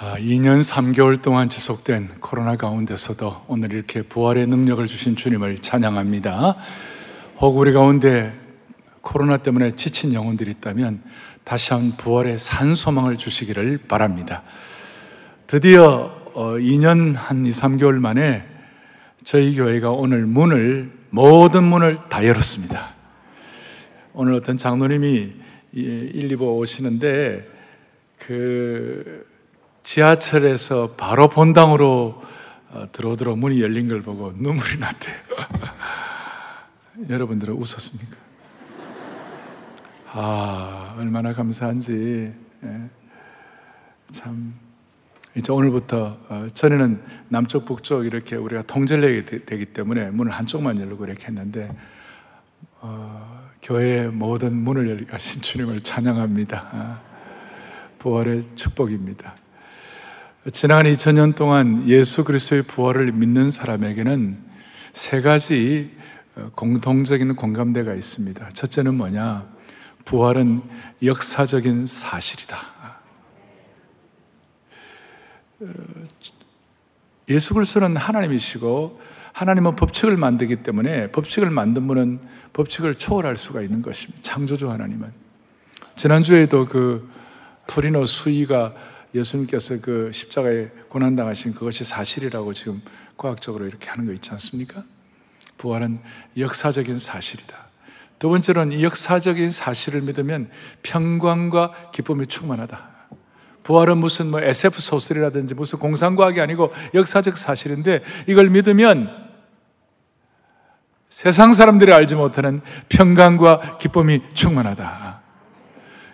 2년 아, 3개월 동안 지속된 코로나 가운데서도 오늘 이렇게 부활의 능력을 주신 주님을 찬양합니다. 혹 우리 가운데 코로나 때문에 지친 영혼들이 있다면 다시 한 부활의 산 소망을 주시기를 바랍니다. 드디어 2년 어, 한 2, 3개월 만에 저희 교회가 오늘 문을 모든 문을 다 열었습니다. 오늘 어떤 장로님이 1, 2부 오시는데 그 지하철에서 바로 본당으로 어, 들어오도록 문이 열린 걸 보고 눈물이 났대요. 여러분들은 웃었습니까? 아, 얼마나 감사한지. 예. 참, 이제 오늘부터, 어, 전에는 남쪽, 북쪽 이렇게 우리가 통제력이 되 기 때문에 문을 한쪽만 열고 이렇게 했는데, 어, 교회의 모든 문을 열게 하신 주님을 찬양합니다. 아, 부활의 축복입니다. 지난 2000년 동안 예수 그리스도의 부활을 믿는 사람에게는 세 가지 어, 공통적인 공감대가 있습니다. 첫째는 뭐냐? 부활은 역사적인 사실이다. 어, 예수 그리스도는 하나님이시고 하나님은 법칙을 만들기 때문에 법칙을 만든 분은 법칙을 초월할 수가 있는 것입니다. 창조주 하나님은. 지난주에도 그 토리노 수위가 예수님께서 그 십자가에 고난당하신 그것이 사실이라고 지금 과학적으로 이렇게 하는 거 있지 않습니까? 부활은 역사적인 사실이다. 두 번째로는 이 역사적인 사실을 믿으면 평강과 기쁨이 충만하다. 부활은 무슨 뭐 SF 소설이라든지 무슨 공상과학이 아니고 역사적 사실인데 이걸 믿으면 세상 사람들이 알지 못하는 평강과 기쁨이 충만하다.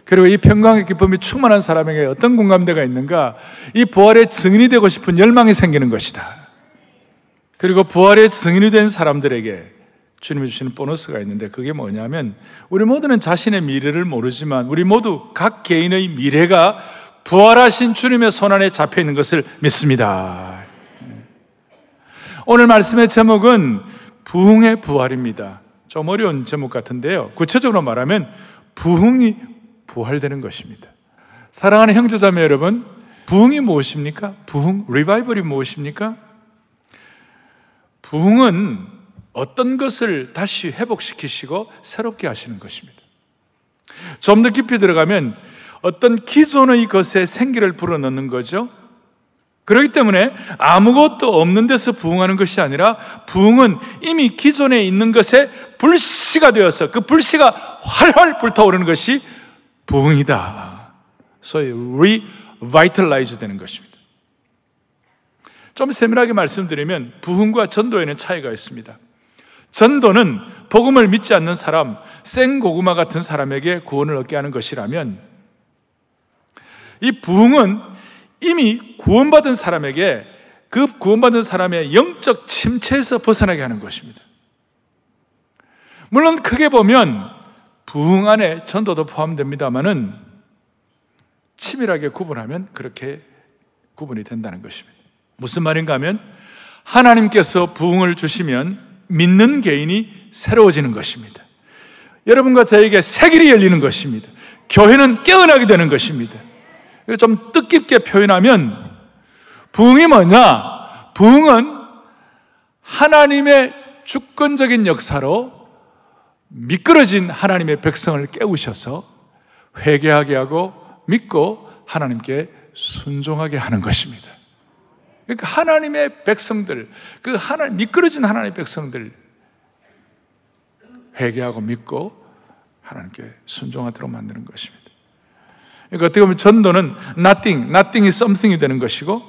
그리고 이 평강의 기쁨이 충만한 사람에게 어떤 공감대가 있는가? 이 부활의 증인이 되고 싶은 열망이 생기는 것이다. 그리고 부활의 증인이 된 사람들에게 주님이 주시는 보너스가 있는데 그게 뭐냐면 우리 모두는 자신의 미래를 모르지만 우리 모두 각 개인의 미래가 부활하신 주님의 손안에 잡혀 있는 것을 믿습니다. 오늘 말씀의 제목은 부흥의 부활입니다. 좀 어려운 제목 같은데요. 구체적으로 말하면 부흥이 부활되는 것입니다. 사랑하는 형제자매 여러분, 부흥이 무엇입니까? 부흥, 리바이벌이 무엇입니까? 부흥은 어떤 것을 다시 회복시키시고 새롭게 하시는 것입니다. 좀 더 깊이 들어가면 어떤 기존의 것에 생기를 불어넣는 거죠. 그렇기 때문에 아무것도 없는 데서 부흥하는 것이 아니라 부흥은 이미 기존에 있는 것에 불씨가 되어서 그 불씨가 활활 불타오르는 것이 부흥이다. 소위 revitalize 되는 것입니다. 좀 세밀하게 말씀드리면 부흥과 전도에는 차이가 있습니다. 전도는 복음을 믿지 않는 사람, 생고구마 같은 사람에게 구원을 얻게 하는 것이라면 이 부흥은 이미 구원받은 사람에게 그 구원받은 사람의 영적 침체에서 벗어나게 하는 것입니다. 물론 크게 보면 부흥 안에 전도도 포함됩니다만은 치밀하게 구분하면 그렇게 구분이 된다는 것입니다. 무슨 말인가 하면 하나님께서 부흥을 주시면 믿는 개인이 새로워지는 것입니다. 여러분과 저에게 새 길이 열리는 것입니다. 교회는 깨어나게 되는 것입니다. 좀 뜻깊게 표현하면 부흥이 뭐냐? 부흥은 하나님의 주권적인 역사로 미끄러진 하나님의 백성을 깨우셔서 회개하게 하고 믿고 하나님께 순종하게 하는 것입니다. 그러니까 하나님의 백성들, 그 하나 미끄러진 하나님의 백성들 회개하고 믿고 하나님께 순종하도록 만드는 것입니다. 그러니까 어떻게 보면 전도는 nothing, nothing이 something이 되는 것이고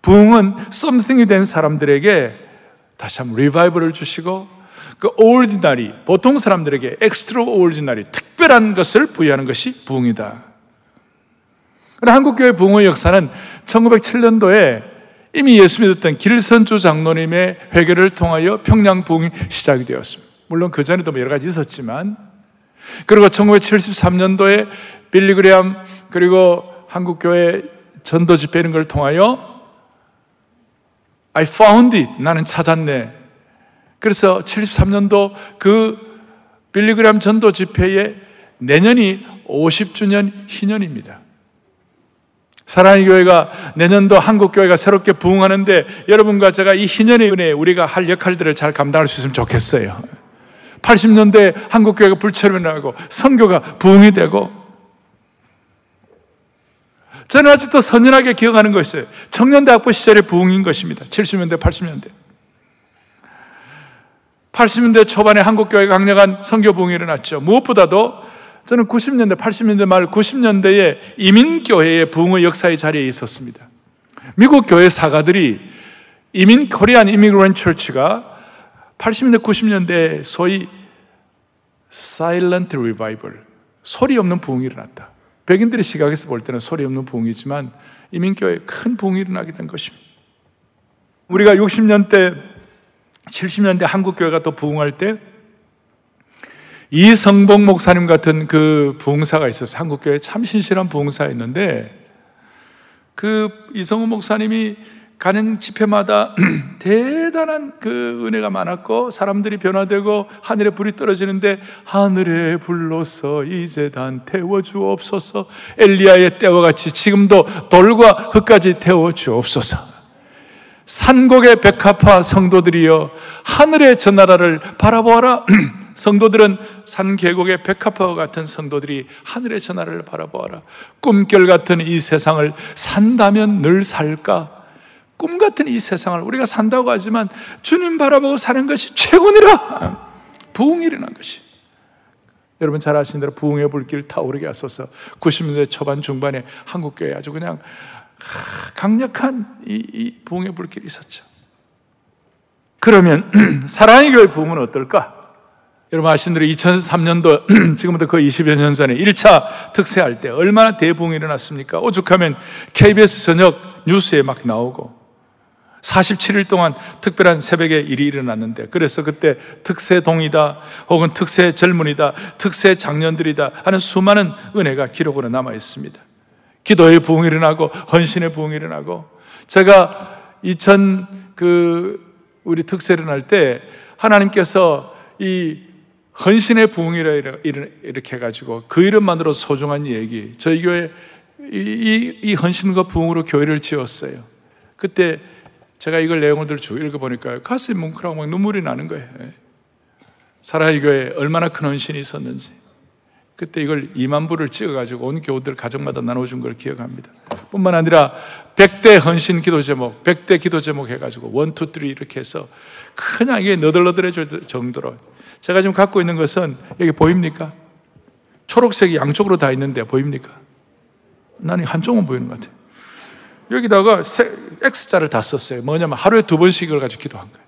부흥은 something이 된 사람들에게 다시 한번 리바이벌을 주시고 그 ordinary, 보통 사람들에게 extraordinary, 특별한 것을 부여하는 것이 부흥이다. 한국교회 부흥의 역사는 1907년도에 이미 예수 믿었던 길선주 장로님의 회개를 통하여 평양 부흥이 시작이 되었습니다. 물론 그 전에도 뭐 여러 가지 있었지만, 그리고 1973년도에 빌리그레암 그리고 한국교회 전도 집회 이런 걸 통하여 I found it. 나는 찾았네. 그래서 73년도 그 빌리그람 전도 집회에 내년이 50주년 희년입니다. 사랑의 교회가 내년도 한국 교회가 새롭게 부흥하는데 여러분과 제가 이 희년의 은혜에 우리가 할 역할들을 잘 감당할 수 있으면 좋겠어요. 80년대 한국 교회가 나고 선교가 부흥이 되고 저는 아직도 선연하게 기억하는 것이 청년대 학부 시절의 부흥인 것입니다. 70년대, 80년대. 80년대 초반에 한국교회가 강력한 선교 부흥이 일어났죠. 무엇보다도 저는 90년대, 80년대 말 90년대에 이민교회의 부흥의 역사의 자리에 있었습니다. 미국 교회 사가들이 이민 코리안 이미그런 처치가 80년대, 90년대 소위 사일런트 리바이벌 소리 없는 부흥이 일어났다. 백인들의 시각에서 볼 때는 소리 없는 부흥이지만 이민교회에 큰 부흥이 일어나게 된 것입니다. 우리가 60년대, 70년대 한국교회가 또 부흥할 때 이성복 목사님 같은 그 부흥사가 있어서 한국교회 참 신실한 부흥사였는데 그 이성호 목사님이 가는 집회마다 대단한 그 은혜가 많았고 사람들이 변화되고 하늘에 불이 떨어지는데 하늘에 불로서 이제 단 태워 주옵소서. 엘리야의 때와 같이 지금도 돌과 흙까지 태워 주옵소서 산곡의 백합화 성도들이여 하늘의 저 나라를 바라보아라 성도들은 산 계곡의 백합화와 같은 성도들이 하늘의 전하를 바라보아라. 꿈결 같은 이 세상을 산다면 늘 살까? 꿈 같은 이 세상을 우리가 산다고 하지만 주님 바라보고 사는 것이 최고니라. 부흥이 일어난 것이. 여러분 잘 아시는 대로 부흥의 불길 타오르게 하소서 90년대 초반 중반에 한국교회 아주 그냥 강력한 이, 이 부흥의 불길이 있었죠. 그러면 사랑의 교회 부흥은 어떨까? 여러분 아시는 대로 2003년도 지금부터 거의 20여 년 전에 1차 특세할 때 얼마나 대붕이 일어났습니까? 오죽하면 KBS 저녁 뉴스에 막 나오고 47일 동안 특별한 새벽에 일이 일어났는데 그래서 그때 특세동이다 혹은 특세 젊은이다 특세 장년들이다 하는 수많은 은혜가 기록으로 남아 있습니다. 기도의 부흥이 일어나고 헌신의 부흥이 일어나고 제가 2000 그 우리 특세 일어날 때 하나님께서 이 헌신의 부흥이라 이렇게 해가지고 그 이름만으로 소중한 얘기. 저희 교회 이, 이, 이 헌신과 부흥으로 교회를 지었어요. 그때 제가 이걸 내용을 쭉 읽어보니까 가슴이 뭉클하고 막 눈물이 나는 거예요. 예. 사라의 교회에 얼마나 큰 헌신이 있었는지. 그때 이걸 2만 부를 찍어가지고 온 교우들 가정마다 나눠준 걸 기억합니다. 뿐만 아니라 100대 헌신 기도 제목, 100대 기도 제목 해가지고 1, 2, 3 이렇게 해서 그냥 이게 너덜너덜해질 정도로 제가 지금 갖고 있는 것은 여기 보입니까? 초록색이 양쪽으로 다 있는데 보입니까? 나는 한쪽은 보이는 것 같아요. 여기다가 X자를 다 썼어요. 뭐냐면 하루에 두 번씩 이걸 가지고 기도한 거예요.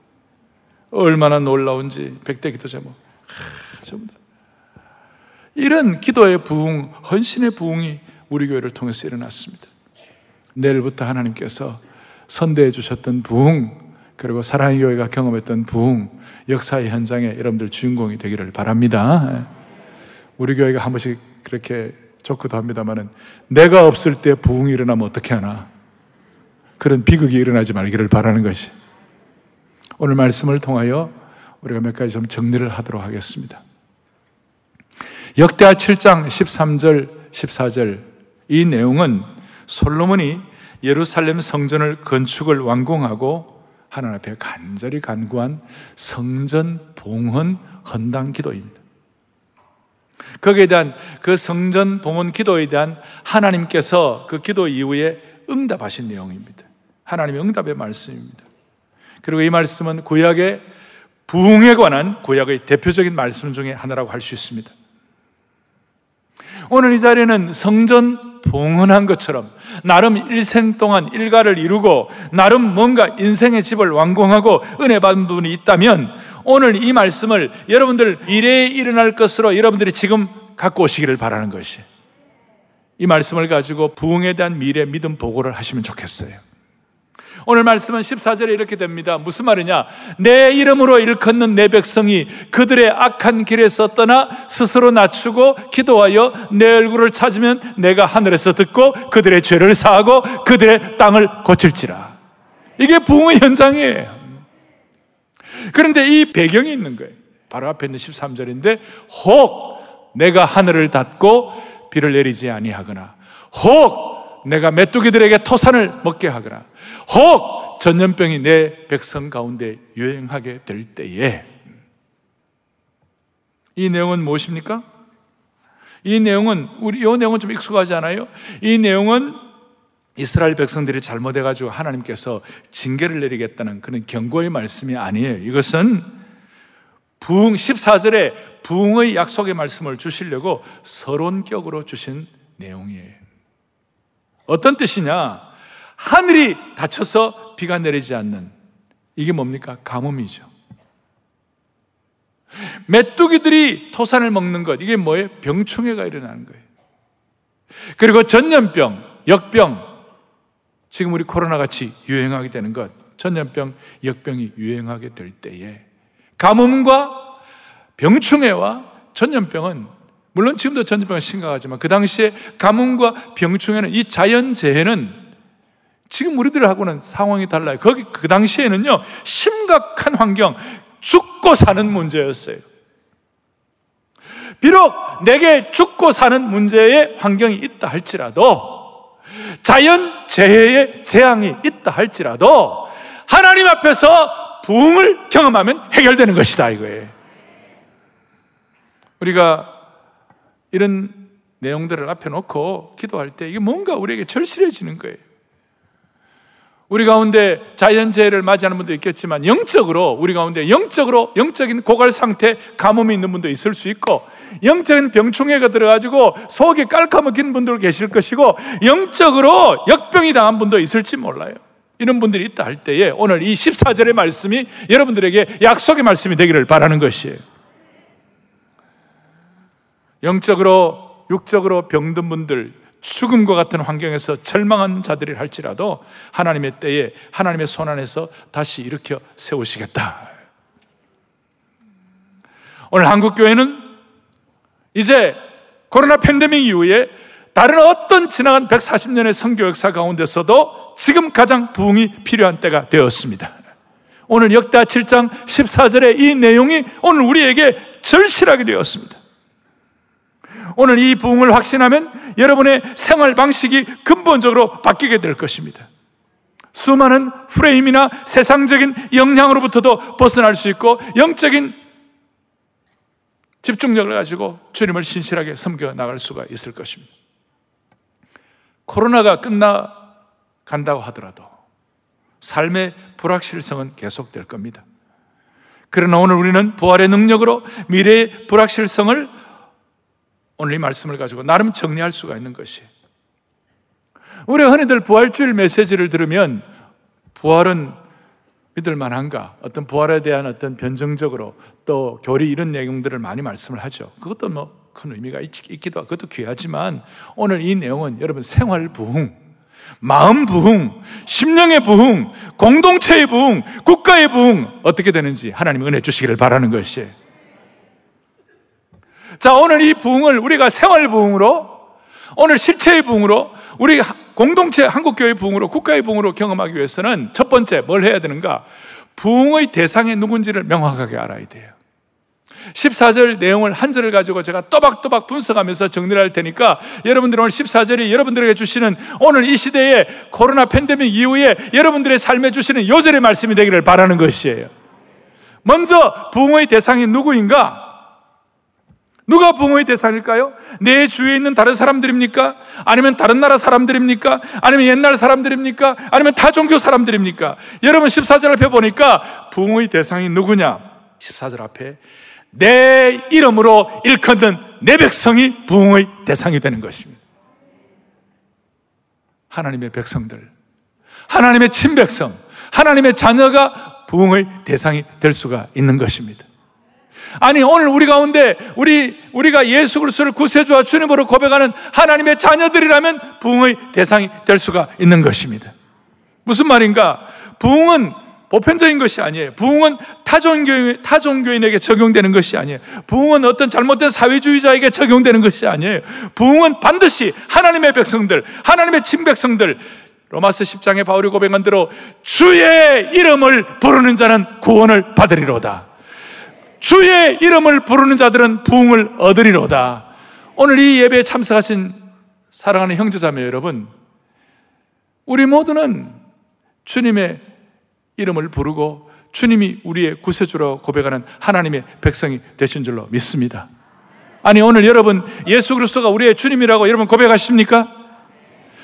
얼마나 놀라운지 백대 기도 제목. 하, 전부 다. 이런 기도의 부흥, 헌신의 부흥이 우리 교회를 통해서 일어났습니다. 내일부터 하나님께서 선대해 주셨던 부흥, 그리고 사랑의 교회가 경험했던 부흥, 역사의 현장에 여러분들 주인공이 되기를 바랍니다. 우리 교회가 한 번씩 그렇게 좋기도 합니다만은 내가 없을 때 부흥이 일어나면 어떻게 하나? 그런 비극이 일어나지 말기를 바라는 것이. 오늘 말씀을 통하여 우리가 몇 가지 좀 정리를 하도록 하겠습니다. 역대하 7장 13절, 14절 이 내용은 솔로몬이 예루살렘 성전을 건축을 완공하고 하나님 앞에 간절히 간구한 성전 봉헌 헌당 기도입니다. 거기에 대한 그 성전 봉헌 기도에 대한 하나님께서 그 기도 이후에 응답하신 내용입니다. 하나님의 응답의 말씀입니다. 그리고 이 말씀은 구약의 부흥에 관한 구약의 대표적인 말씀 중에 하나라고 할 수 있습니다. 오늘 이 자리에는 성전 봉헌한 것처럼 나름 일생 동안 일가를 이루고 나름 뭔가 인생의 집을 완공하고 은혜 받은 부분이 있다면 오늘 이 말씀을 여러분들 미래에 일어날 것으로 여러분들이 지금 갖고 오시기를 바라는 것이 이 말씀을 가지고 부흥에 대한 미래 믿음 보고를 하시면 좋겠어요. 오늘 말씀은 14절에 이렇게 됩니다. 무슨 말이냐? 내 이름으로 일컫는 내 백성이 그들의 악한 길에서 떠나 스스로 낮추고 기도하여 내 얼굴을 찾으면 내가 하늘에서 듣고 그들의 죄를 사하고 그들의 땅을 고칠지라. 이게 부흥의 현장이에요. 그런데 이 배경이 있는 거예요. 바로 앞에 있는 13절인데 혹 내가 하늘을 닫고 비를 내리지 아니하거나 혹 내가 메뚜기들에게 토산을 먹게 하거나 혹 전염병이 내 백성 가운데 유행하게 될 때에 이 내용은 무엇입니까? 이 내용은 우리 이 내용은 좀 익숙하지 않아요? 이 내용은 이스라엘 백성들이 잘못해 가지고 하나님께서 징계를 내리겠다는 그런 경고의 말씀이 아니에요. 이것은 부흥 14절에 부흥의 약속의 말씀을 주시려고 서론격으로 주신 내용이에요. 어떤 뜻이냐? 하늘이 닫혀서 비가 내리지 않는 이게 뭡니까? 가뭄이죠. 메뚜기들이 토산을 먹는 것 이게 뭐예요? 병충해가 일어나는 거예요. 그리고 전염병, 역병 지금 우리 코로나 같이 유행하게 되는 것, 전염병, 역병이 유행하게 될 때에 가뭄과 병충해와 전염병은 물론 지금도 전염병은 심각하지만 그 당시에 가뭄과 병충해는 이 자연 재해는 지금 우리들하고는 상황이 달라요. 거기 그 당시에는요 심각한 환경, 죽고 사는 문제였어요. 비록 내게 죽고 사는 문제의 환경이 있다 할지라도 자연 재해의 재앙이 있다 할지라도 하나님 앞에서 부흥을 경험하면 해결되는 것이다 이거예요. 우리가 이런 내용들을 앞에 놓고 기도할 때 이게 뭔가 우리에게 절실해지는 거예요. 우리 가운데 자연재해를 맞이하는 분도 있겠지만 영적으로 우리 가운데 영적으로 영적인 고갈 상태 가뭄이 있는 분도 있을 수 있고 영적인 병충해가 들어가지고 속이 깔까먹힌 분들 계실 것이고 영적으로 역병이 당한 분도 있을지 몰라요. 이런 분들이 있다 할 때에 오늘 이 14절의 말씀이 여러분들에게 약속의 말씀이 되기를 바라는 것이에요. 영적으로 육적으로 병든 분들 죽음과 같은 환경에서 절망한 자들이 할지라도 하나님의 때에 하나님의 손 안에서 다시 일으켜 세우시겠다. 오늘 한국 교회는 이제 코로나 팬데믹 이후에 다른 어떤 지나간 140년의 선교 역사 가운데서도 지금 가장 부흥이 필요한 때가 되었습니다. 오늘 역다 7장 14절의 이 내용이 오늘 우리에게 절실하게 되었습니다. 오늘 이 부흥을 확신하면 여러분의 생활 방식이 근본적으로 바뀌게 될 것입니다. 수많은 프레임이나 세상적인 영향으로부터도 벗어날 수 있고 영적인 집중력을 가지고 주님을 신실하게 섬겨 나갈 수가 있을 것입니다. 코로나가 끝나 간다고 하더라도 삶의 불확실성은 계속될 겁니다. 그러나 오늘 우리는 부활의 능력으로 미래의 불확실성을 오늘 이 말씀을 가지고 나름 정리할 수가 있는 것이 우리가 흔히들 부활주일 메시지를 들으면 부활은 믿을 만한가? 어떤 부활에 대한 어떤 변정적으로 또 교리 이런 내용들을 많이 말씀을 하죠. 그것도 뭐 큰 의미가 있, 기도 하고 그것도 귀하지만 오늘 이 내용은 여러분 생활 부흥, 마음 부흥, 심령의 부흥, 공동체의 부흥, 국가의 부흥 어떻게 되는지 하나님 은혜 주시기를 바라는 것이에요. 자, 오늘 이 부흥을 우리가 생활 부흥으로 오늘 실체의 부흥으로 우리 공동체 한국교회 부흥으로 국가의 부흥으로 경험하기 위해서는 첫 번째 뭘 해야 되는가? 부흥의 대상이 누군지를 명확하게 알아야 돼요. 14절 내용을 한 절을 가지고 제가 또박또박 분석하면서 정리를 할 테니까 여러분들 오늘 14절이 여러분들에게 주시는 오늘 이 시대에 코로나 팬데믹 이후에 여러분들의 삶에 주시는 요절의 말씀이 되기를 바라는 것이에요. 먼저 부흥의 대상이 누구인가? 누가 부모의 대상일까요? 내 주위에 있는 다른 사람들입니까? 아니면 다른 나라 사람들입니까? 아니면 옛날 사람들입니까? 아니면 타 종교 사람들입니까? 여러분 14절 앞에 보니까 부모의 대상이 누구냐? 14절 앞에 내 이름으로 일컫는 내 백성이 부흥의 대상이 되는 것입니다. 하나님의 백성들, 하나님의 친백성, 하나님의 자녀가 부흥의 대상이 될 수가 있는 것입니다. 아니 오늘 우리 가운데 우리 우리가 예수 그리스도를 구세주와 주님으로 고백하는 하나님의 자녀들이라면 부흥의 대상이 될 수가 있는 것입니다. 무슨 말인가? 부흥은 보편적인 것이 아니에요. 부흥은 타종교인, 타종교인에게 적용되는 것이 아니에요. 부흥은 어떤 잘못된 사회주의자에게 적용되는 것이 아니에요. 부흥은 반드시 하나님의 백성들, 하나님의 친백성들, 로마서 10장에 바울이 고백한 대로 주의 이름을 부르는 자는 구원을 받으리로다. 주의 이름을 부르는 자들은 부흥을 얻으리로다. 오늘 이 예배에 참석하신 사랑하는 형제자매 여러분, 우리 모두는 주님의 이름을 부르고 주님이 우리의 구세주로 고백하는 하나님의 백성이 되신 줄로 믿습니다. 아니 오늘 여러분 예수 그리스도가 우리의 주님이라고 여러분 고백하십니까?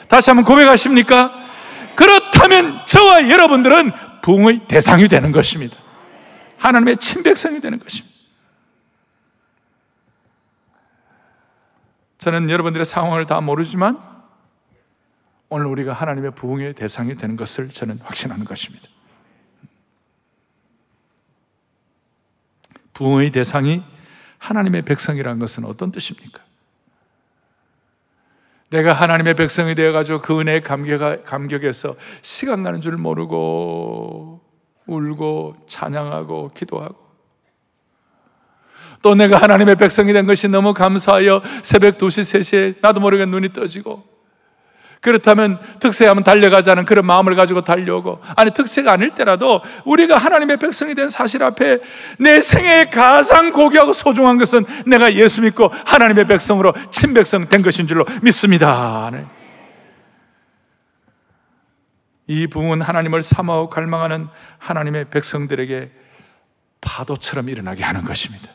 다시 한번 고백하십니까? 그렇다면 저와 여러분들은 부흥의 대상이 되는 것입니다. 하나님의 친백성이 되는 것입니다. 저는 여러분들의 상황을 다 모르지만 오늘 우리가 하나님의 부흥의 대상이 되는 것을 저는 확신하는 것입니다. 부흥의 대상이 하나님의 백성이라는 것은 어떤 뜻입니까? 내가 하나님의 백성이 되어가지고 그 은혜의 감격, 감격에서 시간 가는 줄 모르고 울고 찬양하고 기도하고 또 내가 하나님의 백성이 된 것이 너무 감사하여 새벽 2시, 3시에 나도 모르게 눈이 떠지고 그렇다면 특세 한번 달려가자는 그런 마음을 가지고 달려오고 아니 특세가 아닐 때라도 우리가 하나님의 백성이 된 사실 앞에 내 생애에 가장 고귀하고 소중한 것은 내가 예수 믿고 하나님의 백성으로 친백성 된 것인 줄로 믿습니다. 네. 이 부흥은 하나님을 사모하고 갈망하는 하나님의 백성들에게 파도처럼 일어나게 하는 것입니다.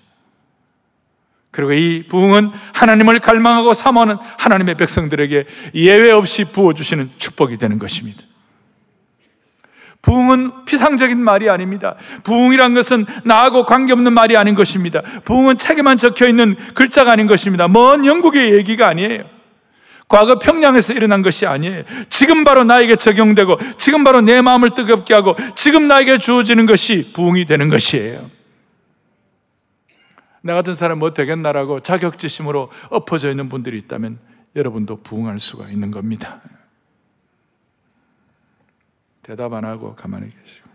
그리고 이 부흥은 하나님을 갈망하고 사모하는 하나님의 백성들에게 예외 없이 부어주시는 축복이 되는 것입니다. 부흥은 피상적인 말이 아닙니다. 부흥이란 것은 나하고 관계없는 말이 아닌 것입니다. 부흥은 책에만 적혀 있는 글자가 아닌 것입니다. 먼 영국의 얘기가 아니에요. 과거 평양에서 일어난 것이 아니에요. 지금 바로 나에게 적용되고, 지금 바로 내 마음을 뜨겁게 하고, 지금 나에게 주어지는 것이 부흥이 되는 것이에요. 나 같은 사람 뭐 되겠나라고 자격지심으로 엎어져 있는 분들이 있다면 여러분도 부응할 수가 있는 겁니다. 대답 안 하고 가만히 계시고.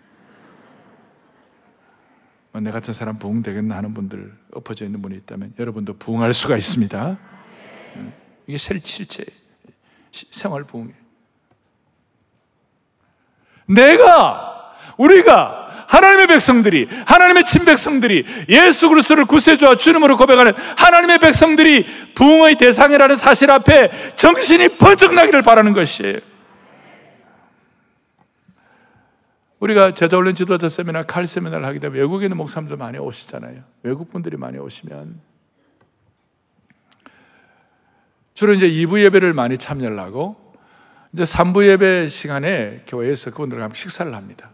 뭐 내 같은 사람 부응 되겠나 하는 분들 엎어져 있는 분이 있다면 여러분도 부응할 수가 있습니다. 이게 실체, 생활 부응이에요. 내가, 우리가 하나님의 백성들이 하나님의 친백성들이 예수 그리스도를 구세주와 주님으로 고백하는 하나님의 백성들이 부흥의 대상이라는 사실 앞에 정신이 번쩍 나기를 바라는 것이에요. 우리가 제자훈련 지도자 세미나, 칼 세미나를 하게 되면 외국에 있는 목사님들 많이 오시잖아요. 외국 분들이 많이 오시면 주로 이제 2부 예배를 많이 참여를 하고 이제 3부 예배 시간에 교회에서 그분들과 함께 식사를 합니다.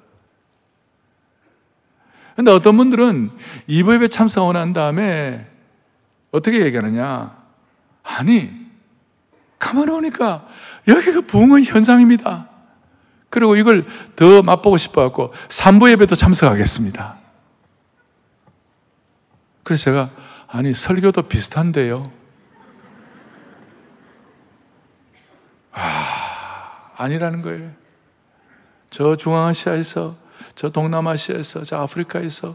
근데 어떤 분들은 이부 예배 참석하고 난 다음에 어떻게 얘기하느냐? 아니, 가만히 보니까 여기가 부흥의 현장입니다. 그리고 이걸 더 맛보고 싶어갖고 3부 예배도 참석하겠습니다. 그래서 제가 아니 설교도 비슷한데요. 아, 아니라는 거예요. 저 중앙아시아에서 저 동남아시아에서, 저 아프리카에서,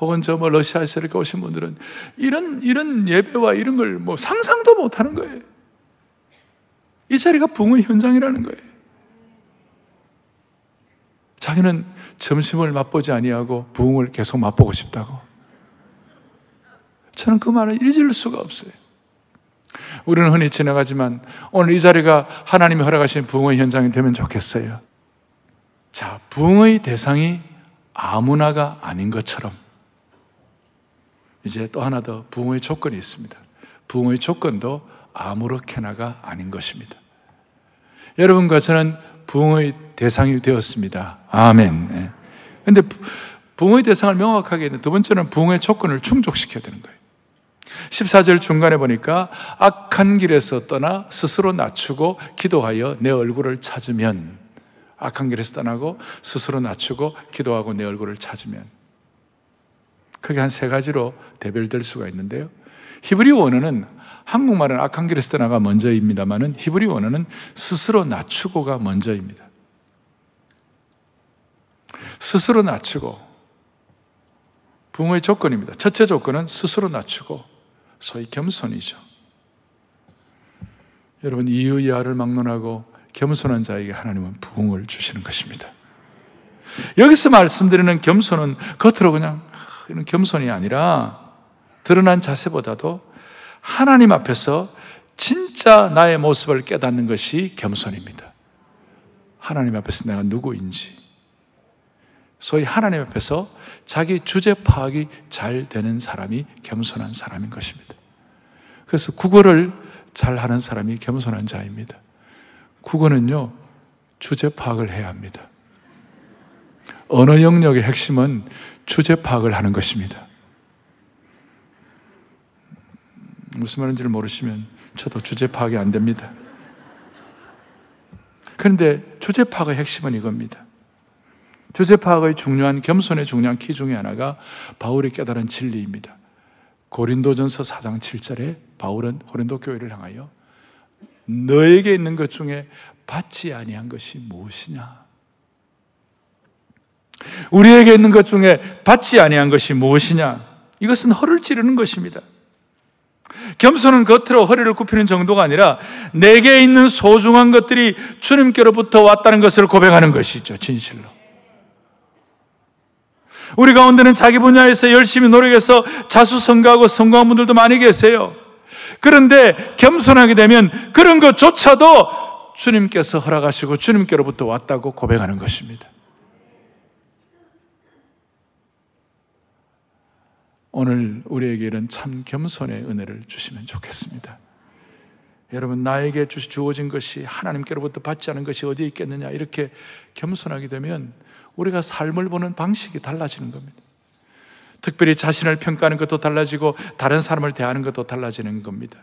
혹은 저 뭐 러시아에서 이렇게 오신 분들은 이런, 이런 예배와 이런 걸 뭐 상상도 못 하는 거예요. 이 자리가 붕의 현장이라는 거예요. 자기는 점심을 맛보지 아니하고 부흥을 계속 맛보고 싶다고. 저는 그 말을 잊을 수가 없어요. 우리는 흔히 지나가지만 오늘 이 자리가 하나님이 허락하신 부흥의 현장이 되면 좋겠어요. 자, 부흥의 대상이 아무나가 아닌 것처럼 이제 또 하나 더 부흥의 조건이 있습니다. 부흥의 조건도 아무렇게나가 아닌 것입니다. 여러분과 저는 부흥의 대상이 되었습니다. 아멘. 그런데 네. 부흥의 대상을 명확하게 두 번째는 부흥의 조건을 충족시켜야 되는 거예요. 14절 중간에 보니까 악한 길에서 떠나 스스로 낮추고 기도하여 내 얼굴을 찾으면 악한 길에서 떠나고 스스로 낮추고 기도하고 내 얼굴을 찾으면 그게 한 세 가지로 대별될 수가 있는데요. 히브리 원어는 한국말은 악한 길에서 떠나가 먼저입니다만은 히브리 원어는 스스로 낮추고가 먼저입니다. 스스로 낮추고 부흥의 조건입니다. 첫째 조건은 스스로 낮추고 소위 겸손이죠. 여러분 이의 야를 막론하고 겸손한 자에게 하나님은 부흥을 주시는 것입니다. 여기서 말씀드리는 겸손은 겉으로 그냥 이런 겸손이 아니라 드러난 자세보다도 하나님 앞에서 진짜 나의 모습을 깨닫는 것이 겸손입니다. 하나님 앞에서 내가 누구인지, 소위 하나님 앞에서 자기 주제 파악이 잘 되는 사람이 겸손한 사람인 것입니다. 그래서 국어를 잘 하는 사람이 겸손한 자입니다. 국어는요, 주제 파악을 해야 합니다. 언어 영역의 핵심은 주제 파악을 하는 것입니다. 무슨 말인지를 모르시면 저도 주제 파악이 안 됩니다. 그런데 주제 파악의 핵심은 이겁니다. 주제 파악의 중요한 겸손의 중요한 키 중에 하나가 바울이 깨달은 진리입니다. 고린도전서 4장 7절에 바울은 고린도 교회를 향하여 너에게 있는 것 중에 받지 아니한 것이 무엇이냐? 우리에게 있는 것 중에 받지 아니한 것이 무엇이냐? 이것은 허를 찌르는 것입니다. 겸손은 겉으로 허리를 굽히는 정도가 아니라 내게 있는 소중한 것들이 주님께로부터 왔다는 것을 고백하는 것이죠, 진실로. 우리 가운데는 자기 분야에서 열심히 노력해서 자수성가하고 성공한 분들도 많이 계세요. 그런데 겸손하게 되면 그런 것조차도 주님께서 허락하시고 주님께로부터 왔다고 고백하는 것입니다. 오늘 우리에게 이런 참 겸손의 은혜를 주시면 좋겠습니다. 여러분, 나에게 주어진 것이 하나님께로부터 받지 않은 것이 어디에 있겠느냐, 이렇게 겸손하게 되면 우리가 삶을 보는 방식이 달라지는 겁니다. 특별히 자신을 평가하는 것도 달라지고 다른 사람을 대하는 것도 달라지는 겁니다.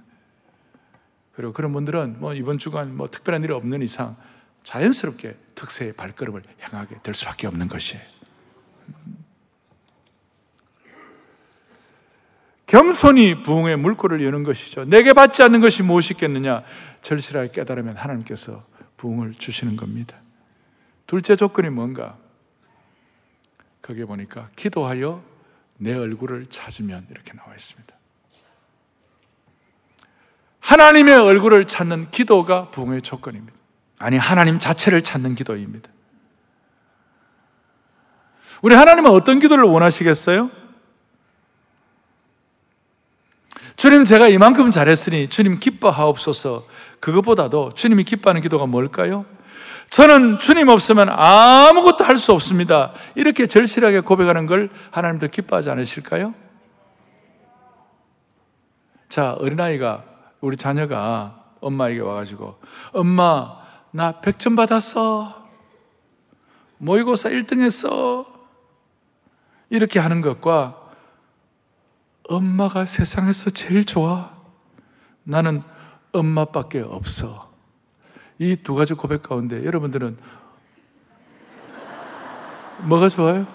그리고 그런 분들은 뭐 이번 주간 뭐 특별한 일이 없는 이상 자연스럽게 특세의 발걸음을 향하게 될 수밖에 없는 것이에요. 겸손히 부흥의 물꼬를 여는 것이죠. 내게 받지 않는 것이 무엇이겠느냐? 절실하게 깨달으면 하나님께서 부흥을 주시는 겁니다. 둘째 조건이 뭔가? 거기에 보니까 기도하여 내 얼굴을 찾으면 이렇게 나와 있습니다. 하나님의 얼굴을 찾는 기도가 부흥의 조건입니다. 아니, 하나님 자체를 찾는 기도입니다. 우리 하나님은 어떤 기도를 원하시겠어요? 주님, 제가 이만큼 잘했으니 주님 기뻐하옵소서. 그것보다도 주님이 기뻐하는 기도가 뭘까요? 저는 주님 없으면 아무것도 할 수 없습니다. 이렇게 절실하게 고백하는 걸 하나님도 기뻐하지 않으실까요? 자, 어린아이가, 우리 자녀가 엄마에게 와가지고, 엄마, 나 100점 받았어. 모의고사 1등 했어. 이렇게 하는 것과 엄마가 세상에서 제일 좋아. 나는 엄마밖에 없어. 이 두 가지 고백 가운데 여러분들은 뭐가 좋아요?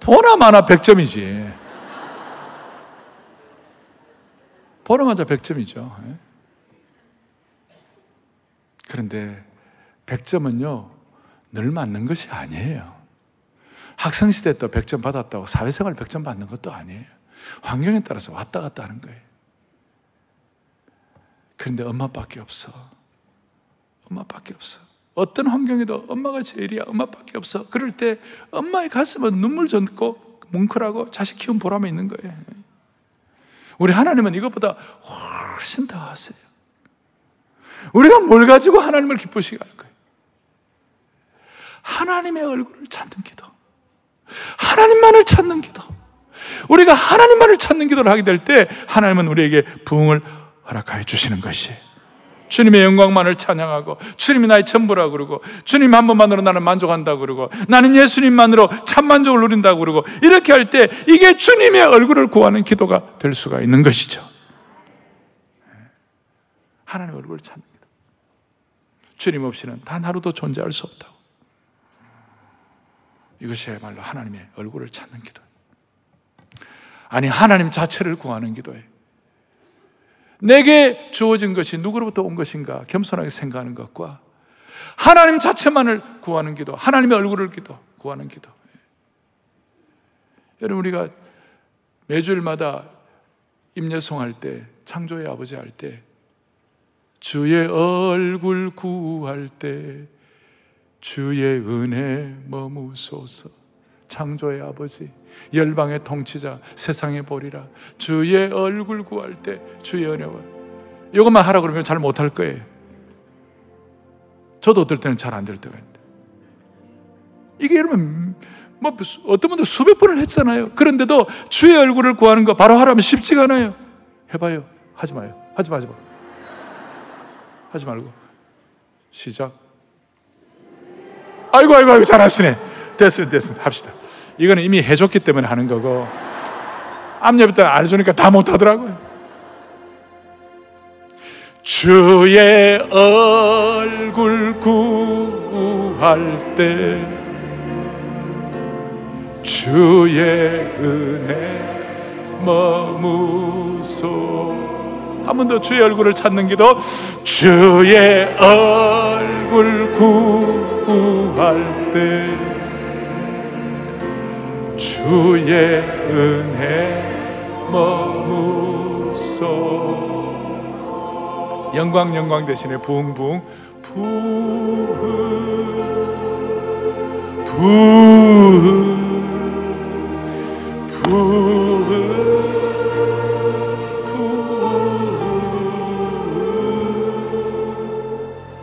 보나 마나 100점이지. 보나마나 100점이죠. 예? 그런데 100점은요, 늘 맞는 것이 아니에요. 학생시대 또 100점 받았다고 사회생활 100점 받는 것도 아니에요. 환경에 따라서 왔다 갔다 하는 거예요. 그런데 엄마밖에 없어. 엄마밖에 없어. 어떤 환경에도 엄마가 제일이야. 엄마밖에 없어. 그럴 때 엄마의 가슴은 눈물 젖고 뭉클하고 자식 키운 보람이 있는 거예요. 우리 하나님은 이것보다 훨씬 더 하세요. 우리가 뭘 가지고 하나님을 기쁘시게 할 거예요? 하나님의 얼굴을 찾는 기도. 하나님만을 찾는 기도. 우리가 하나님만을 찾는 기도를 하게 될 때 하나님은 우리에게 부흥을 허락하여 주시는 것이 주님의 영광만을 찬양하고 주님이 나의 전부라 그러고 주님 한 번만으로 나는 만족한다 그러고 나는 예수님만으로 참 만족을 누린다 그러고 이렇게 할 때 이게 주님의 얼굴을 구하는 기도가 될 수가 있는 것이죠. 하나님의 얼굴을 찾는 기도. 주님 없이는 단 하루도 존재할 수 없다고. 이것이야말로 하나님의 얼굴을 찾는 기도. 아니, 하나님 자체를 구하는 기도예요. 내게 주어진 것이 누구로부터 온 것인가 겸손하게 생각하는 것과 하나님 자체만을 구하는 기도, 하나님의 얼굴을 기도, 구하는 기도. 여러분, 우리가 매주일마다 임여성 할 때, 창조의 아버지 할 때, 주의 얼굴 구할 때, 주의 은혜 머무소서 창조의 아버지 열방의 통치자 세상의 보리라 주의 얼굴 구할 때 주의 은혜와 이것만 하라 그러면 잘 못할 거예요 저도 어떨 때는 잘 안 될 때가 있는데. 이게 여러분, 뭐, 어떤 분들 수백 번을 했잖아요. 그런데도 주의 얼굴을 구하는 거 바로 하라면 쉽지가 않아요. 해봐요. 하지 마요. 하지 마, 하지 마. 하지 말고. 시작. 아이고, 아이고, 아이고, 잘하시네. 됐습니다, 됐습니다. 합시다. 이거는 이미 해줬기 때문에 하는 거고. 앞녀부터 안 해주니까 다 못하더라고요. 주의 얼굴 구할 때 주의 은혜 머무소 한 번 더 주의 얼굴을 찾는 기도 주의 얼굴 구할 때 주의 은혜 머무소 영광 영광 대신에 부흥부흥 부흥 부흥 부흥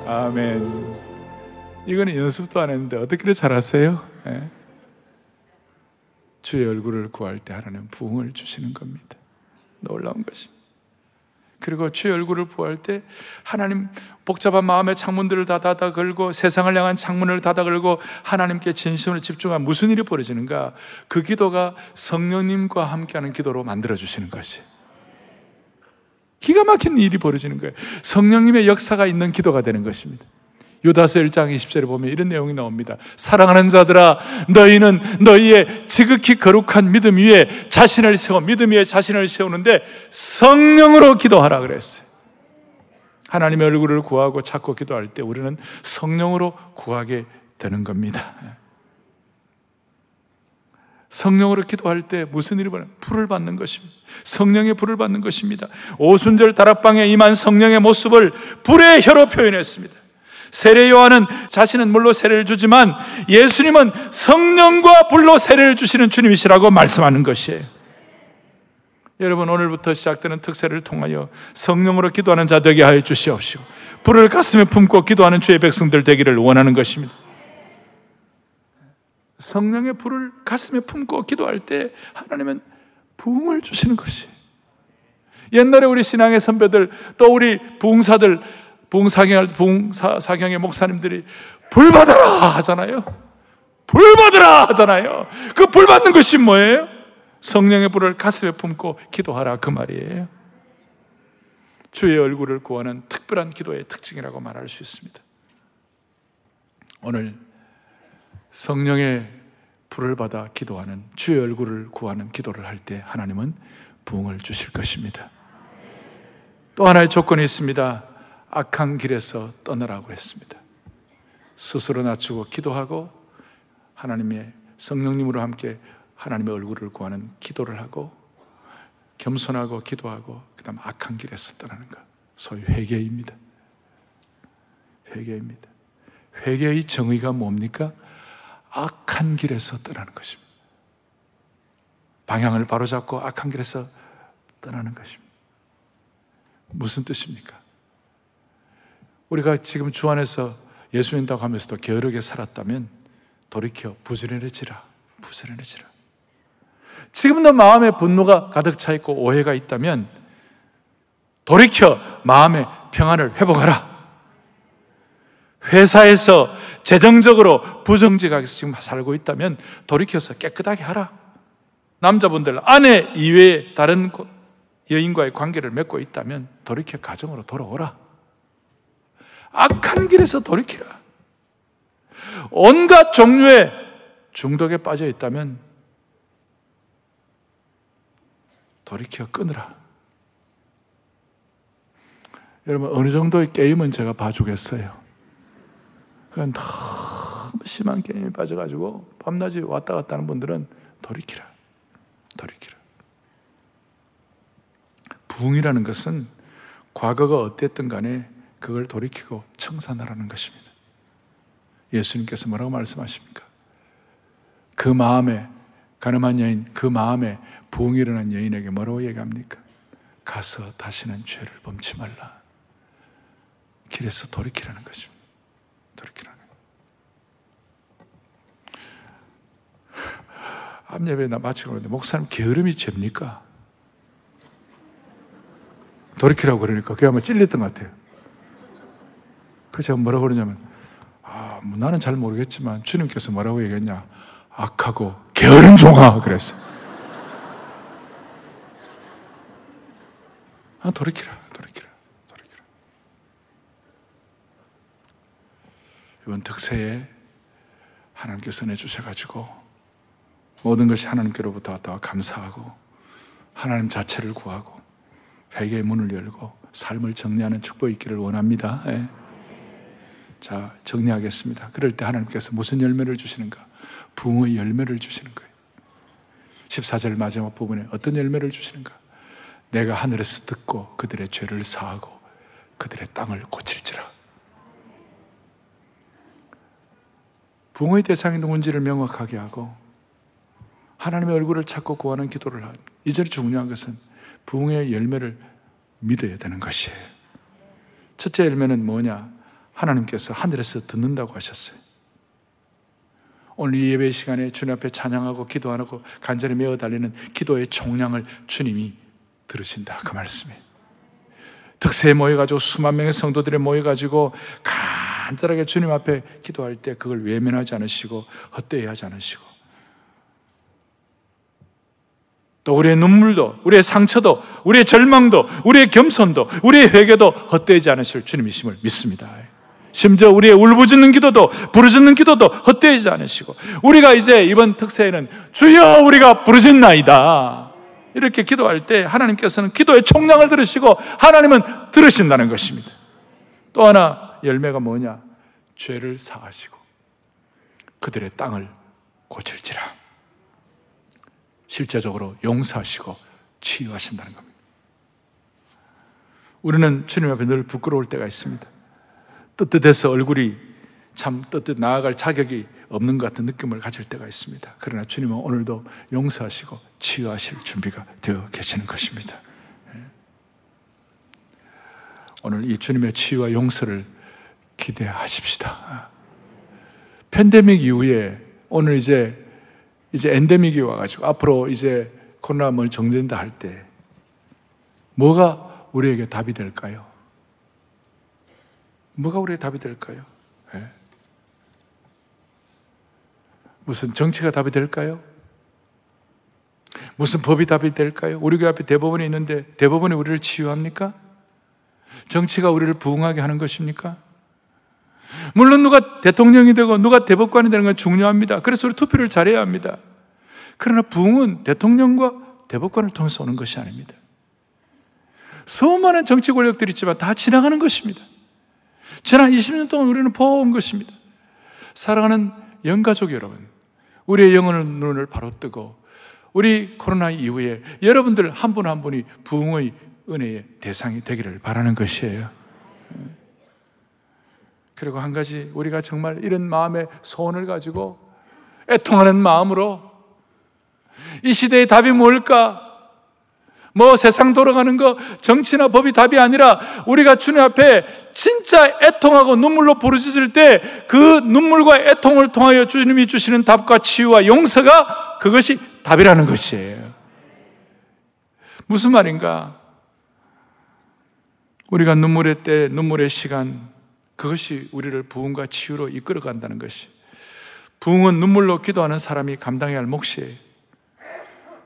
아멘. 이거는 연습도 안 했는데 어떻게 잘하세요? 네. 주의 얼굴을 구할 때 하나님 부흥을 주시는 겁니다. 놀라운 것입니다. 그리고 주의 얼굴을 부할 때 하나님 복잡한 마음의 창문들을 다 닫아 걸고 세상을 향한 창문을 닫아 걸고 하나님께 진심으로 집중한 무슨 일이 벌어지는가? 그 기도가 성령님과 함께하는 기도로 만들어 주시는 것이. 기가 막힌 일이 벌어지는 거예요. 성령님의 역사가 있는 기도가 되는 것입니다. 요다서 1장 20절에 보면 이런 내용이 나옵니다. 사랑하는 자들아, 너희는 너희의 지극히 거룩한 믿음 위에 자신을 세워, 믿음 위에 자신을 세우는데 성령으로 기도하라 그랬어요. 하나님의 얼굴을 구하고 찾고 기도할 때 우리는 성령으로 구하게 되는 겁니다. 성령으로 기도할 때 무슨 일이 벌어요? 불을 받는 것입니다. 성령의 불을 받는 것입니다. 오순절 다락방에 임한 성령의 모습을 불의 혀로 표현했습니다. 세례 요한은 자신은 물로 세례를 주지만 예수님은 성령과 불로 세례를 주시는 주님이시라고 말씀하는 것이에요. 여러분 오늘부터 시작되는 특세를 통하여 성령으로 기도하는 자 되게 하여 주시옵시고 불을 가슴에 품고 기도하는 주의 백성들 되기를 원하는 것입니다. 성령의 불을 가슴에 품고 기도할 때 하나님은 부흥을 주시는 것이. 옛날에 우리 신앙의 선배들 또 우리 부흥사들 봉사경할 봉사경의 목사님들이 불 받아라 하잖아요. 불 받으라 하잖아요. 그 불 받는 것이 뭐예요? 성령의 불을 가슴에 품고 기도하라 그 말이에요. 주의 얼굴을 구하는 특별한 기도의 특징이라고 말할 수 있습니다. 오늘 성령의 불을 받아 기도하는 주의 얼굴을 구하는 기도를 할 때 하나님은 부흥을 주실 것입니다. 또 하나의 조건이 있습니다. 악한 길에서 떠나라고 했습니다. 스스로 낮추고 기도하고 하나님의 성령님으로 함께 하나님의 얼굴을 구하는 기도를 하고 겸손하고 기도하고 그다음 악한 길에서 떠나는 것 소위 회개입니다. 회개입니다. 회개의 정의가 뭡니까? 악한 길에서 떠나는 것입니다. 방향을 바로잡고 악한 길에서 떠나는 것입니다. 무슨 뜻입니까? 우리가 지금 주 안에서 예수 믿는다고 하면서도 게으르게 살았다면 돌이켜 부지런해지라. 부지런해지라. 지금도 마음에 분노가 가득 차 있고 오해가 있다면 돌이켜 마음의 평안을 회복하라. 회사에서 재정적으로 부정직하게 지금 살고 있다면 돌이켜서 깨끗하게 하라. 남자분들 아내 이외에 다른 여인과의 관계를 맺고 있다면 돌이켜 가정으로 돌아오라. 악한 길에서 돌이키라. 온갖 종류의 중독에 빠져 있다면 돌이켜 끊으라. 여러분, 어느 정도의 게임은 제가 봐주겠어요. 그건 너무 심한 게임에 빠져가지고 밤낮이 왔다 갔다 하는 분들은 돌이키라. 돌이키라. 부흥이라는 것은 과거가 어땠든 간에 그걸 돌이키고 청산하라는 것입니다. 예수님께서 뭐라고 말씀하십니까? 그 마음에 가늠한 여인, 그 마음에 부흥이 일어난 여인에게 뭐라고 얘기합니까? 가서 다시는 죄를 범치 말라. 길에서 돌이키라는 것입니다. 돌이키라는 앞예배 나 마치고 그러는데 목사님 게으름이 죄입니까? 돌이키라고 그러니까 그게 아마 찔렸던 것 같아요. 그 제가 뭐라고 그러냐면 아, 뭐 나는 잘 모르겠지만 주님께서 뭐라고 얘기했냐 악하고 게으른 종아 그랬어. 아 돌이키라 돌이키라 돌이키라. 이번 특세에 하나님께서 내주셔가지고 모든 것이 하나님께로부터 왔다와 감사하고 하나님 자체를 구하고 회개의 문을 열고 삶을 정리하는 축복이 있기를 원합니다. 예. 자, 정리하겠습니다. 그럴 때 하나님께서 무슨 열매를 주시는가? 부흥의 열매를 주시는 거예요. 14절 마지막 부분에 어떤 열매를 주시는가? 내가 하늘에서 듣고 그들의 죄를 사하고 그들의 땅을 고칠지라. 부흥의 대상이 누군지를 명확하게 하고 하나님의 얼굴을 찾고 구하는 기도를 하는 이절이 중요한 것은 부흥의 열매를 믿어야 되는 것이에요. 첫째 열매는 뭐냐? 하나님께서 하늘에서 듣는다고 하셨어요. 오늘 이 예배 시간에 주님 앞에 찬양하고 기도하고 간절히 메어 달리는 기도의 총량을 주님이 들으신다. 그 말씀이에요. 득세에 모여가지고 수만 명의 성도들이 모여가지고 간절하게 주님 앞에 기도할 때 그걸 외면하지 않으시고 헛되이 하지 않으시고 또 우리의 눈물도, 우리의 상처도, 우리의 절망도, 우리의 겸손도, 우리의 회개도 헛되지 않으실 주님이심을 믿습니다. 심지어 우리의 울부짖는 기도도, 부르짖는 기도도 헛되지 않으시고, 우리가 이제 이번 특세에는 주여 우리가 부르짖나이다. 이렇게 기도할 때 하나님께서는 기도의 총량을 들으시고 하나님은 들으신다는 것입니다. 또 하나 열매가 뭐냐? 죄를 사하시고 그들의 땅을 고칠지라. 실제적으로 용서하시고 치유하신다는 겁니다. 우리는 주님 앞에 늘 부끄러울 때가 있습니다. 뜨뜻해서 얼굴이 참 뜨뜻 나아갈 자격이 없는 것 같은 느낌을 가질 때가 있습니다. 그러나 주님은 오늘도 용서하시고 치유하실 준비가 되어 계시는 것입니다. 예. 오늘 이 주님의 치유와 용서를 기대하십시다. 팬데믹 이후에 오늘 이제 이제 엔데믹이 와가지고 앞으로 이제 코로나를 정된다 할 때 뭐가 우리에게 답이 될까요? 뭐가 우리의 답이 될까요? 네. 무슨 정치가 답이 될까요? 무슨 법이 답이 될까요? 우리 교회 앞에 대법원이 있는데 대법원이 우리를 치유합니까? 정치가 우리를 부흥하게 하는 것입니까? 물론 누가 대통령이 되고 누가 대법관이 되는 건 중요합니다. 그래서 우리 투표를 잘해야 합니다. 그러나 부흥은 대통령과 대법관을 통해서 오는 것이 아닙니다. 수많은 정치 권력들이 있지만 다 지나가는 것입니다. 지난 20년 동안 우리는 보아온 것입니다. 사랑하는 영가족 여러분, 우리의 영혼의 눈을 바로 뜨고 우리 코로나 이후에 여러분들 한 분한 한 분이 부흥의 은혜의 대상이 되기를 바라는 것이에요. 그리고 한 가지 우리가 정말 이런 마음의 소원을 가지고 애통하는 마음으로 이 시대의 답이 뭘까? 뭐 세상 돌아가는 거 정치나 법이 답이 아니라 우리가 주님 앞에 진짜 애통하고 눈물로 부르짖을 때 그 눈물과 애통을 통하여 주님이 주시는 답과 치유와 용서가 그것이 답이라는 것이에요. 무슨 말인가? 우리가 눈물의 때, 눈물의 시간, 그것이 우리를 부흥과 치유로 이끌어 간다는 것이. 부흥은 눈물로 기도하는 사람이 감당해야 할 몫이에요.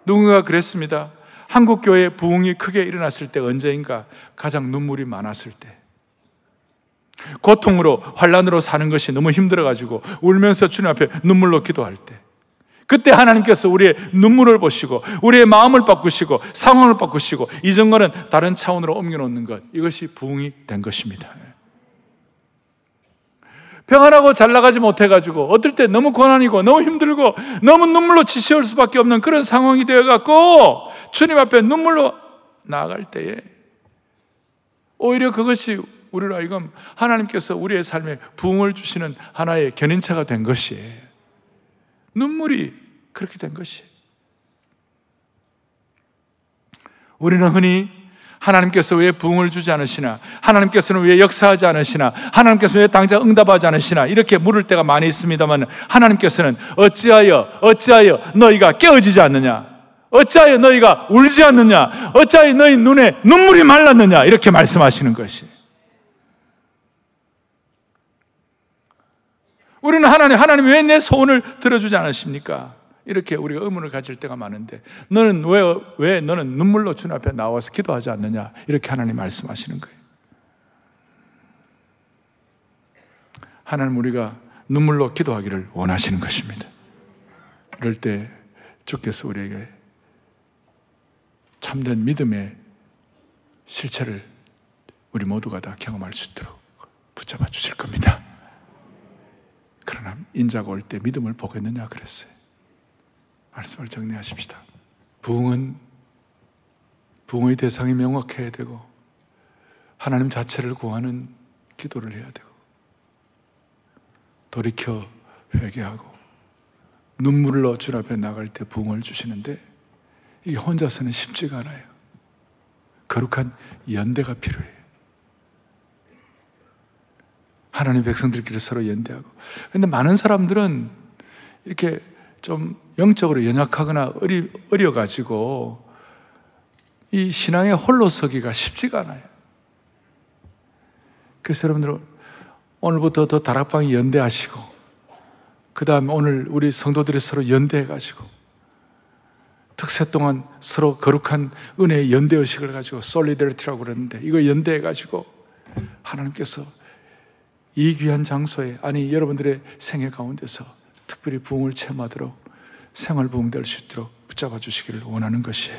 누군가 그랬습니다. 한국 교회 부흥이 크게 일어났을 때 언제인가? 가장 눈물이 많았을 때. 고통으로 환란으로 사는 것이 너무 힘들어 가지고 울면서 주님 앞에 눈물로 기도할 때. 그때 하나님께서 우리의 눈물을 보시고 우리의 마음을 바꾸시고 상황을 바꾸시고 이전과는 다른 차원으로 옮겨 놓는 것. 이것이 부흥이 된 것입니다. 평안하고 잘 나가지 못해가지고 어떨 때 너무 고난이고 너무 힘들고 너무 눈물로 치시올 수밖에 없는 그런 상황이 되어갖고 주님 앞에 눈물로 나아갈 때에 오히려 그것이 우리로 하여금 하나님께서 우리의 삶에 부흥을 주시는 하나의 견인차가 된 것이에요. 눈물이 그렇게 된 것이에요. 우리는 흔히 하나님께서 왜 부흥을 주지 않으시나? 하나님께서는 왜 역사하지 않으시나? 하나님께서는 왜 당장 응답하지 않으시나? 이렇게 물을 때가 많이 있습니다만 하나님께서는 어찌하여 어찌하여 너희가 깨어지지 않느냐? 어찌하여 너희가 울지 않느냐? 어찌하여 너희 눈에 눈물이 말랐느냐? 이렇게 말씀하시는 것이. 우리는 하나님, 하나님 왜내 소원을 들어주지 않으십니까? 이렇게 우리가 의문을 가질 때가 많은데 너는 왜, 왜 너는 눈물로 주님 앞에 나와서 기도하지 않느냐? 이렇게 하나님 말씀하시는 거예요. 하나님 우리가 눈물로 기도하기를 원하시는 것입니다. 그럴 때 주께서 우리에게 참된 믿음의 실체를 우리 모두가 다 경험할 수 있도록 붙잡아 주실 겁니다. 그러나 인자가 올 때 믿음을 보겠느냐 그랬어요. 말씀을 정리하십시다. 부흥은 부흥의 대상이 명확해야 되고 하나님 자체를 구하는 기도를 해야 되고 돌이켜 회개하고 눈물로 주 앞에 나갈 때 부흥을 주시는데 이게 혼자서는 쉽지가 않아요. 거룩한 연대가 필요해요. 하나님 백성들끼리 서로 연대하고. 근데 많은 사람들은 이렇게 좀 영적으로 연약하거나 어리, 어려가지고 이 신앙의 홀로 서기가 쉽지가 않아요. 그래서 여러분들 오늘부터 더 다락방이 연대하시고 그 다음에 오늘 우리 성도들이 서로 연대해가지고 특세 동안 서로 거룩한 은혜의 연대의식을 가지고 솔리데리티라고 그러는데 이걸 연대해가지고 하나님께서 이 귀한 장소에 아니 여러분들의 생애 가운데서 특별히 부흥을 체험하도록 생활 부흥될 수 있도록 붙잡아 주시기를 원하는 것이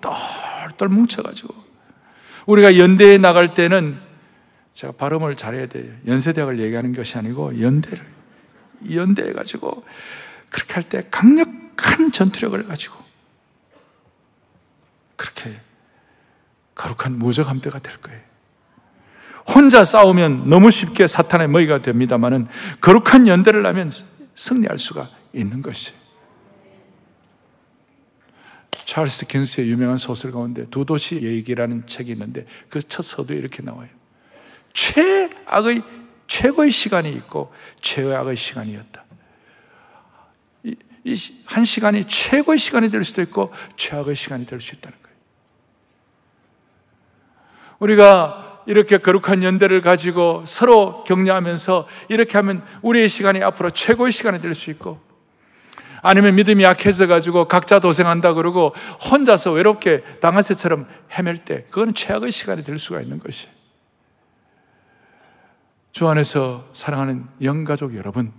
똘똘 뭉쳐가지고 우리가 연대에 나갈 때는 제가 발음을 잘해야 돼요. 연세대학을 얘기하는 것이 아니고 연대를 연대해 가지고 그렇게 할 때 강력한 전투력을 가지고 그렇게 거룩한 무적 함대가 될 거예요. 혼자 싸우면 너무 쉽게 사탄의 먹이가 됩니다만은 거룩한 연대를 하면 승리할 수가 있는 것이. 찰스 킨스의 유명한 소설 가운데 두 도시 얘기라는 책이 있는데 그 첫 서두에 이렇게 나와요. 최악의 최고의 시간이 있고 최악의 시간이었다. 이, 이 한 시간이 최고의 시간이 될 수도 있고 최악의 시간이 될 수 있다는 거예요. 우리가 이렇게 거룩한 연대를 가지고 서로 격려하면서 이렇게 하면 우리의 시간이 앞으로 최고의 시간이 될 수 있고 아니면 믿음이 약해져 가지고 각자 도생한다 그러고 혼자서 외롭게 당하새처럼 헤맬 때 그거는 최악의 시간이 될 수가 있는 것이. 주 안에서 사랑하는 영가족 여러분,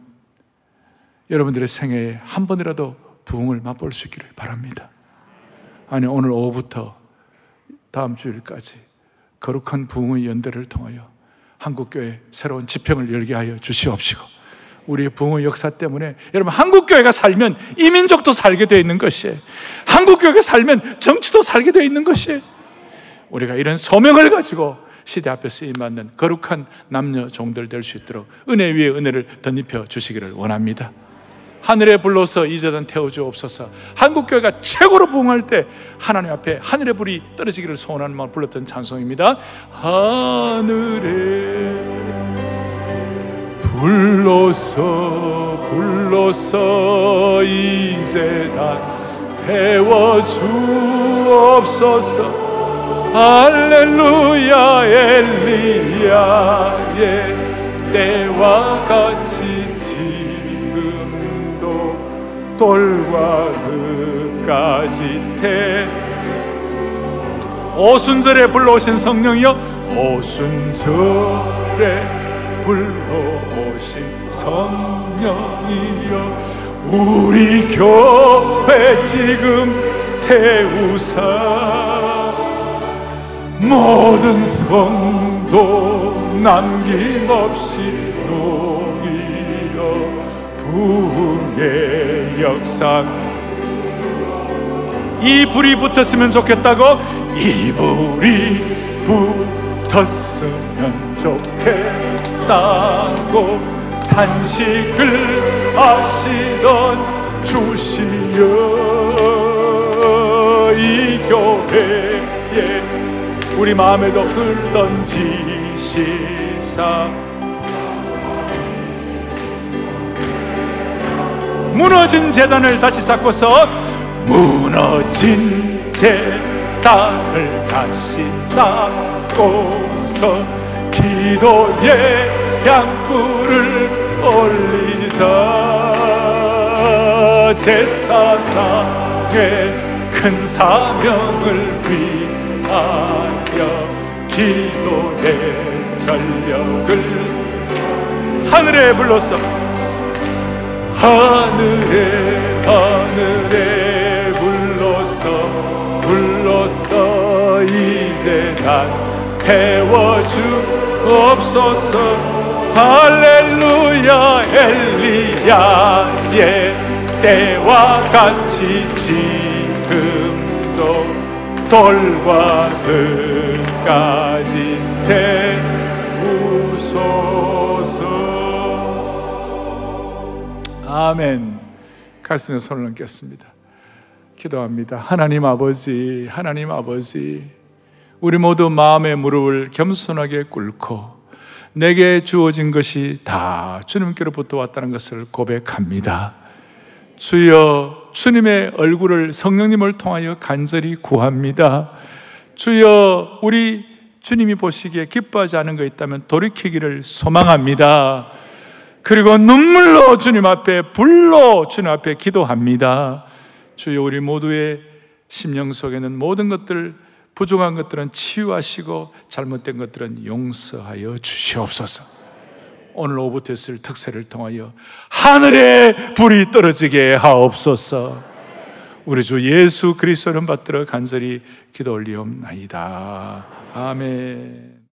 여러분들의 생애에 한 번이라도 부흥을 맛볼 수 있기를 바랍니다. 아니 오늘 오후부터 다음 주일까지 거룩한 부흥의 연대를 통하여 한국교회 새로운 지평을 열게 하여 주시옵시고 우리의 부흥의 역사 때문에 여러분 한국 교회가 살면 이민족도 살게 되어 있는 것이에요 한국 교회가 살면 정치도 살게 되어 있는 것이에요 우리가 이런 소명을 가지고 시대 앞에 쓰임 받는 거룩한 남녀 종들 될 수 있도록 은혜 위에 은혜를 덧입혀 주시기를 원합니다 하늘에 불러서 이제는 태워주옵소서. 한국 교회가 최고로 부흥할 때 하나님 앞에 하늘의 불이 떨어지기를 소원하는 마음 불렀던 찬송입니다. 하늘에 불러서 불러서 이제다 태워주옵소서. 할렐루야 엘리야의 때와 같이 돌과 흙까지 태 오순절에 불러오신 성령이여 오순절에 불러오신 성령이여 우리 교회 지금 태우사. 모든 성도 남김없이 녹이어 부흥의 역사 이 불이 붙었으면 좋겠다고? 이 불이 붙었으면 좋겠다 고 탄식을 하시던 주시여 이 교회에 우리 마음에도 흘던 지시사 무너진 재단을 다시 쌓고서 무너진 재단을 다시 쌓고서 기도의 양불을 올리사 제사장의 큰 사명을 위하여 기도의 전력을 하늘에 불러서 하늘에 하늘에 불러서 불러서 이제 난 태워주 옵소서. 할렐루야 엘리야의 때와 같이 지금도 돌과 흙까지 태우소서. 아멘. 가슴에 손을 얹겠습니다. 기도합니다. 하나님 아버지 하나님 아버지 우리 모두 마음의 무릎을 겸손하게 꿇고 내게 주어진 것이 다 주님께로부터 왔다는 것을 고백합니다. 주여 주님의 얼굴을 성령님을 통하여 간절히 구합니다. 주여 우리 주님이 보시기에 기뻐하지 않은 거 있다면 돌이키기를 소망합니다. 그리고 눈물로 주님 앞에 불로 주님 앞에 기도합니다. 주여 우리 모두의 심령 속에는 모든 것들 부족한 것들은 치유하시고 잘못된 것들은 용서하여 주시옵소서. 오늘 오브테스를 특세를 통하여 하늘에 불이 떨어지게 하옵소서. 우리 주 예수 그리스도는 받들어 간절히 기도 올리옵나이다. 아멘.